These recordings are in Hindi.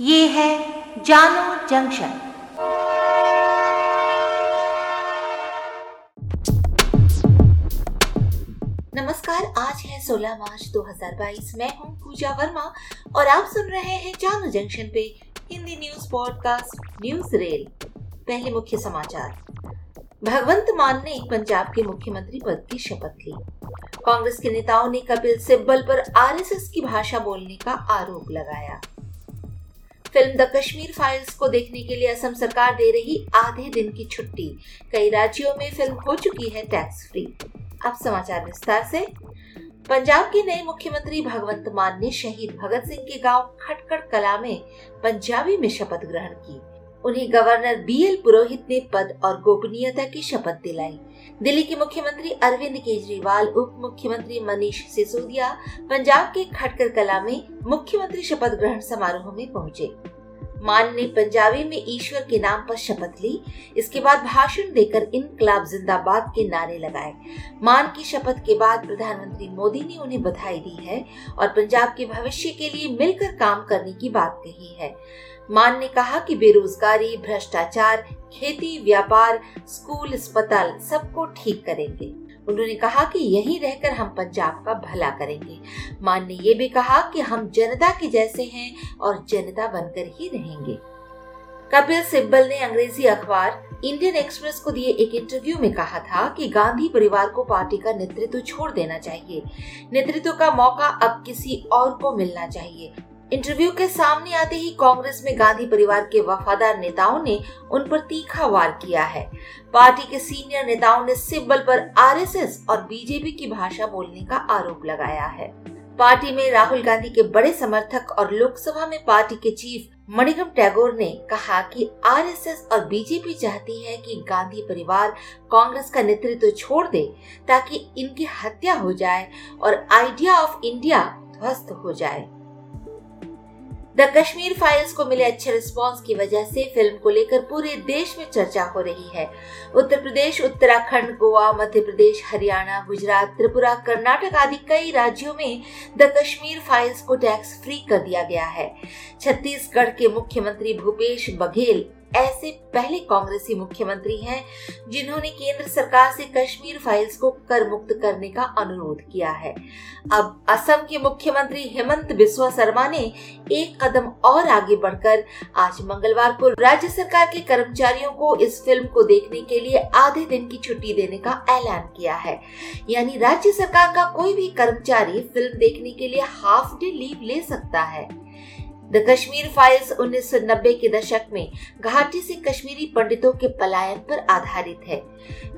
ये है जानो जंक्शन। नमस्कार, आज है 16 मार्च 2022 मैं हूँ पूजा वर्मा और आप सुन रहे हैं जानो जंक्शन पे Hindi news podcast, news rail. पहले मुख्य समाचार। भगवंत मान ने पंजाब के मुख्यमंत्री पद की शपथ ली। कांग्रेस के नेताओं ने कपिल सिब्बल पर आरएसएस की भाषा बोलने का आरोप लगाया। फ़िल्म द कश्मीर फाइल्स को देखने के लिए असम सरकार दे रही आधे दिन की छुट्टी। कई राज्यों में फ़िल्म हो चुकी है टैक्स फ्री अब समाचार विस्तार से। पंजाब के नए मुख्यमंत्री भगवंत मान ने शहीद भगत सिंह के गाँव खटखड़ कला में पंजाबी में शपथ ग्रहण की। उन्हें गवर्नर बी एल पुरोहित ने पद और गोपनीयता की शपथ दिलाई। दिल्ली के मुख्यमंत्री अरविंद केजरीवाल उप मुख्यमंत्री मनीष सिसोदिया, पंजाब के खटकर कला में मुख्यमंत्री शपथ ग्रहण समारोह में पहुँचे। मान ने पंजाबी में ईश्वर के नाम पर शपथ ली। इसके बाद भाषण देकर इनकलाब जिंदाबाद के नारे लगाए। मान की शपथ के बाद प्रधानमंत्री मोदी ने उन्हें बधाई दी है और पंजाब के भविष्य के लिए मिलकर काम करने की बात कही है। मान ने कहा कि बेरोजगारी, भ्रष्टाचार, खेती, व्यापार, स्कूल, अस्पताल सबको ठीक करेंगे। उन्होंने कहा कि यहीं रहकर हम पंजाब का भला करेंगे। मान ने ये भी कहा कि हम जनता के जैसे हैं और जनता बनकर ही रहेंगे। कपिल सिब्बल ने अंग्रेज़ी अखबार इंडियन एक्सप्रेस को दिए एक इंटरव्यू में कहा था कि गांधी परिवार को पार्टी का नेतृत्व छोड़ देना चाहिए। नेतृत्व का मौका अब किसी और को मिलना चाहिए। इंटरव्यू के सामने आते ही कांग्रेस में गांधी परिवार के वफादार नेताओं ने उन पर तीखा वार किया है। पार्टी के सीनियर नेताओं ने सिब्बल पर आरएसएस और बीजेपी की भाषा बोलने का आरोप लगाया है। पार्टी में राहुल गांधी के बड़े समर्थक और लोकसभा में पार्टी के चीफ मणिगम टैगोर ने कहा कि आरएसएस और बीजेपी चाहती है कि गांधी परिवार कांग्रेस का नेतृत्व छोड़ दे ताकि इनकी हत्या हो जाए और आइडिया ऑफ़ इंडिया ध्वस्त हो जाए। द कश्मीर फाइल्स को मिले अच्छे रिस्पांस की वजह से फ़िल्म को लेकर पूरे देश में चर्चा हो रही है। उत्तर प्रदेश, उत्तराखंड, गोवा, मध्य प्रदेश, हरियाणा, गुजरात, त्रिपुरा, कर्नाटक आदि कई राज्यों में द कश्मीर फाइल्स को टैक्स फ्री कर दिया गया है। छत्तीसगढ़ के मुख्यमंत्री भूपेश बघेल ऐसे पहले कांग्रेसी मुख्यमंत्री हैं, जिन्होंने केंद्र सरकार से कश्मीर फाइल्स को कर मुक्त करने का अनुरोध किया है। अब असम के मुख्यमंत्री हेमंत बिस्वा शर्मा ने एक कदम और आगे बढ़कर आज मंगलवार को राज्य सरकार के कर्मचारियों को इस फ़िल्म को देखने के लिए आधे दिन की छुट्टी देने का ऐलान किया है। यानी राज्य सरकार का कोई भी कर्मचारी फ़िल्म देखने के लिए हाफ़ डे लीव ले सकता है। द कश्मीर फाइल्स 1990 के दशक में घाटी से कश्मीरी पंडितों के पलायन पर आधारित है।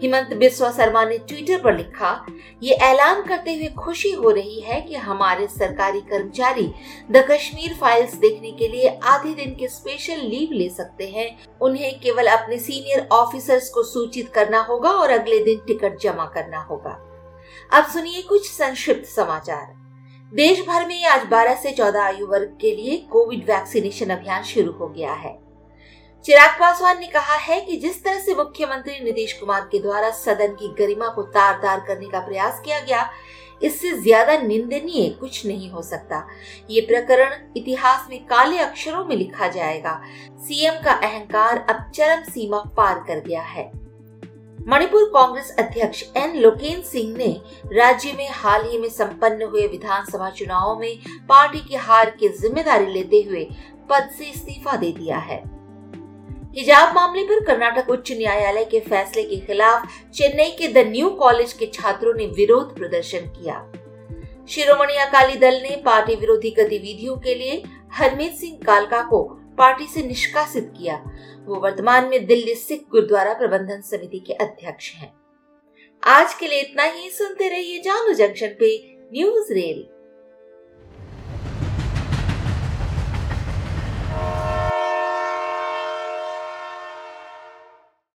हिमंत बिस्वा शर्मा ने ट्विटर पर लिखा, ये ऐलान करते हुए खुशी हो रही है कि हमारे सरकारी कर्मचारी द कश्मीर फाइल्स देखने के लिए आधे दिन के स्पेशल लीव ले सकते हैं। उन्हें केवल अपने सीनियर ऑफिसर्स को सूचित करना होगा और अगले दिन टिकट जमा करना होगा। अब सुनिए कुछ संक्षिप्त समाचार। देश भर में आज 12 से 14 आयु वर्ग के लिए कोविड वैक्सीनेशन अभियान शुरू हो गया है। चिराग पासवान ने कहा है कि जिस तरह से मुख्यमंत्री नीतीश कुमार के द्वारा सदन की गरिमा को तार तार करने का प्रयास किया गया, इससे ज़्यादा निंदनीय कुछ नहीं हो सकता। ये प्रकरण इतिहास में काले अक्षरों में लिखा जाएगा। सीएम का अहंकार अब चरम सीमा पार कर गया है। मणिपुर कांग्रेस अध्यक्ष एन लोकेन सिंह ने राज्य में हाल ही में संपन्न हुए विधानसभा चुनावों में पार्टी की हार की ज़िम्मेदारी लेते हुए पद से इस्तीफा दे दिया है। हिजाब मामले पर कर्नाटक उच्च न्यायालय के फैसले के खिलाफ चेन्नई के द न्यू कॉलेज के छात्रों ने विरोध प्रदर्शन किया। शिरोमणि अकाली दल ने पार्टी विरोधी गतिविधियों के लिए हरमीत सिंह कालका को पार्टी से निष्कासित किया। वो वर्तमान में दिल्ली सिख गुरुद्वारा प्रबंधन समिति के अध्यक्ष हैं। आज के लिए इतना ही। सुनते रहिए जानू जंक्शन पे न्यूज़ रेल।